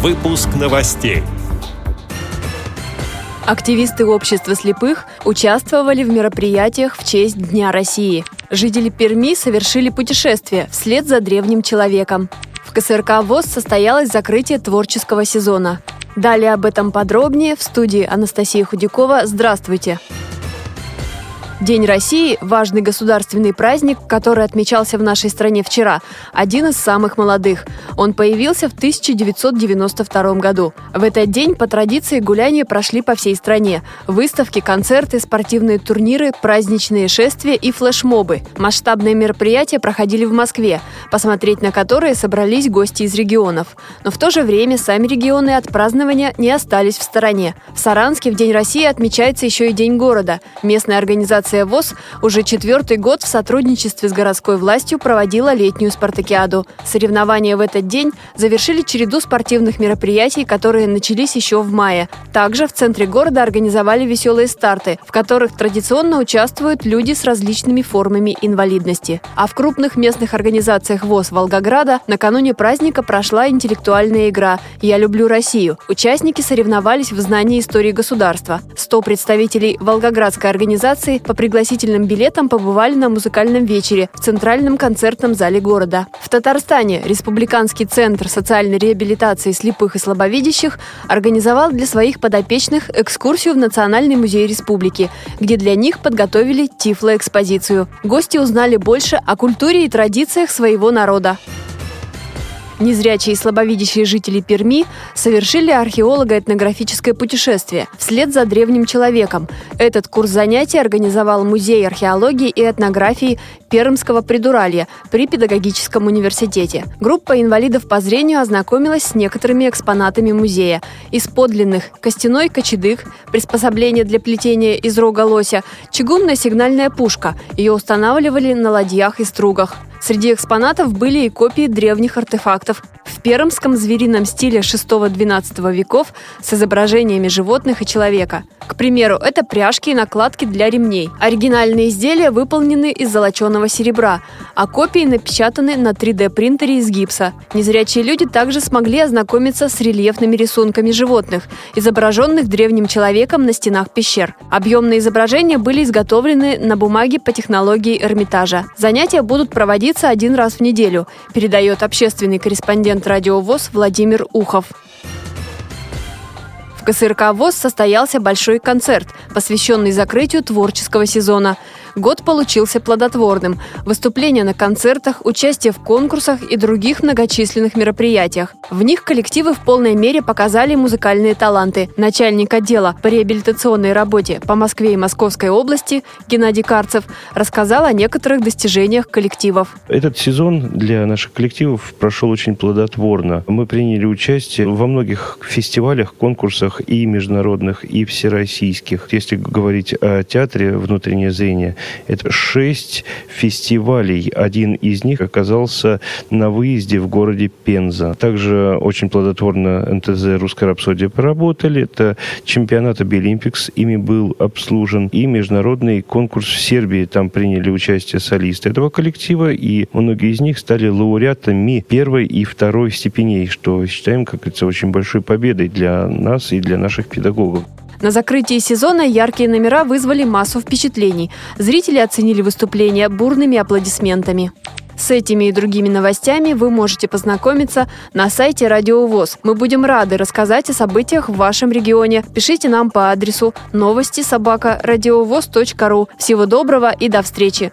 Выпуск новостей. Активисты общества слепых участвовали в мероприятиях в честь Дня России. Жители Перми совершили путешествие вслед за древним человеком. В КСРК ВОЗ состоялось закрытие творческого сезона. Далее об этом подробнее в студии Анастасия Худякова. Здравствуйте! Здравствуйте! День России – важный государственный праздник, который отмечался в нашей стране вчера, один из самых молодых. Он появился в 1992 году. В этот день по традиции гуляния прошли по всей стране. Выставки, концерты, спортивные турниры, праздничные шествия и флешмобы. Масштабные мероприятия проходили в Москве, посмотреть на которые собрались гости из регионов. Но в то же время сами регионы от празднования не остались в стороне. В Саранске в День России отмечается еще и День города. Местная организация Организация ВОЗ уже четвертый год в сотрудничестве с городской властью проводила летнюю спартакиаду. Соревнования в этот день завершили череду спортивных мероприятий, которые начались еще в мае. Также в центре города организовали веселые старты, в которых традиционно участвуют люди с различными формами инвалидности. А в крупных местных организациях ВОЗ Волгограда накануне праздника прошла интеллектуальная игра «Я люблю Россию». Участники соревновались в знании истории государства. 100 представителей Волгоградской организации по пригласительным билетам побывали на музыкальном вечере в Центральном концертном зале города. В Татарстане Республиканский центр социальной реабилитации слепых и слабовидящих организовал для своих подопечных экскурсию в Национальный музей республики, где для них подготовили тифлоэкспозицию. Гости узнали больше о культуре и традициях своего народа. Незрячие и слабовидящие жители Перми совершили археолого-этнографическое путешествие вслед за древним человеком. Этот курс занятий организовал Музей археологии и этнографии Пермского придуралья при Педагогическом университете. Группа инвалидов по зрению ознакомилась с некоторыми экспонатами музея. Из подлинных – костяной кочедык, приспособление для плетения из рога лося, чугунная сигнальная пушка. Ее устанавливали на ладьях и стругах. Среди экспонатов были и копии древних артефактов в пермском зверином стиле 6-12 веков с изображениями животных и человека. К примеру, это пряжки и накладки для ремней. Оригинальные изделия выполнены из золоченого серебра, а копии напечатаны на 3D-принтере из гипса. Незрячие люди также смогли ознакомиться с рельефными рисунками животных, изображенных древним человеком на стенах пещер. Объемные изображения были изготовлены на бумаге по технологии Эрмитажа. Занятия будут проводиться один раз в неделю, передает общественный корреспондент радиовоз Владимир Ухов. В КСРК ВОЗ состоялся большой концерт, посвященный закрытию творческого сезона – Год получился плодотворным. Выступления на концертах, участие в конкурсах и других многочисленных мероприятиях. В них коллективы в полной мере показали музыкальные таланты. Начальник отдела по реабилитационной работе по Москве и Московской области Геннадий Карцев рассказал о некоторых достижениях коллективов. Этот сезон для наших коллективов прошел очень плодотворно. Мы приняли участие во многих фестивалях, конкурсах и международных, и всероссийских. Если говорить о театре «Внутреннее зрение», это шесть фестивалей. Один из них оказался на выезде в городе Пенза. Также очень плодотворно НТЗ «Русская рапсодия» поработали. Это чемпионат Обилимпикс, ими был обслужен. И международный конкурс в Сербии. Там приняли участие солисты этого коллектива. И многие из них стали лауреатами первой и второй степеней, что считаем, как говорится, очень большой победой для нас и для наших педагогов. На закрытии сезона яркие номера вызвали массу впечатлений. Зрители оценили выступление бурными аплодисментами. С этими и другими новостями вы можете познакомиться на сайте Радио ВОЗ. Мы будем рады рассказать о событиях в вашем регионе. Пишите нам по адресу новости собака ру. Всего доброго и до встречи!